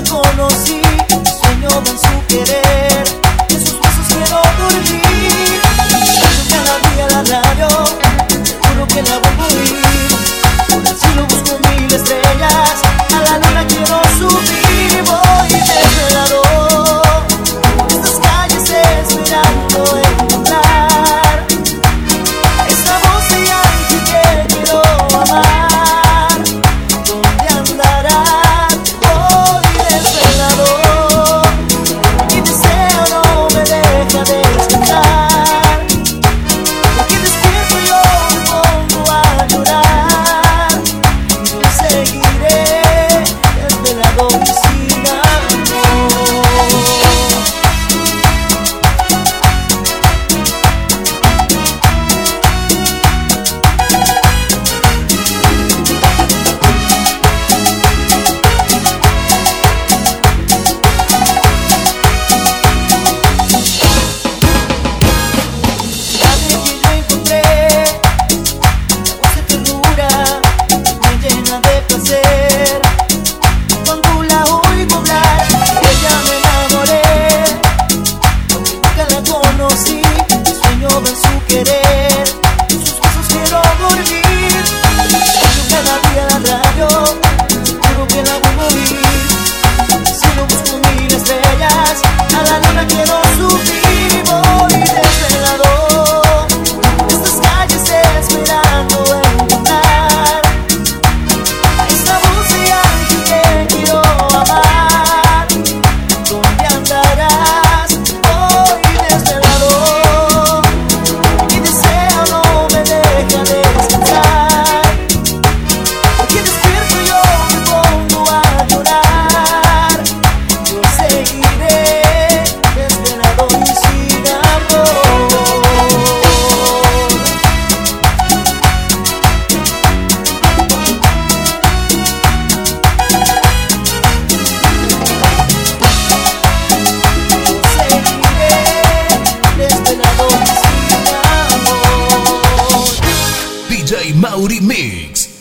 conocí, sueño de su querer, en sus besos quiero dormir. Mauri Mix.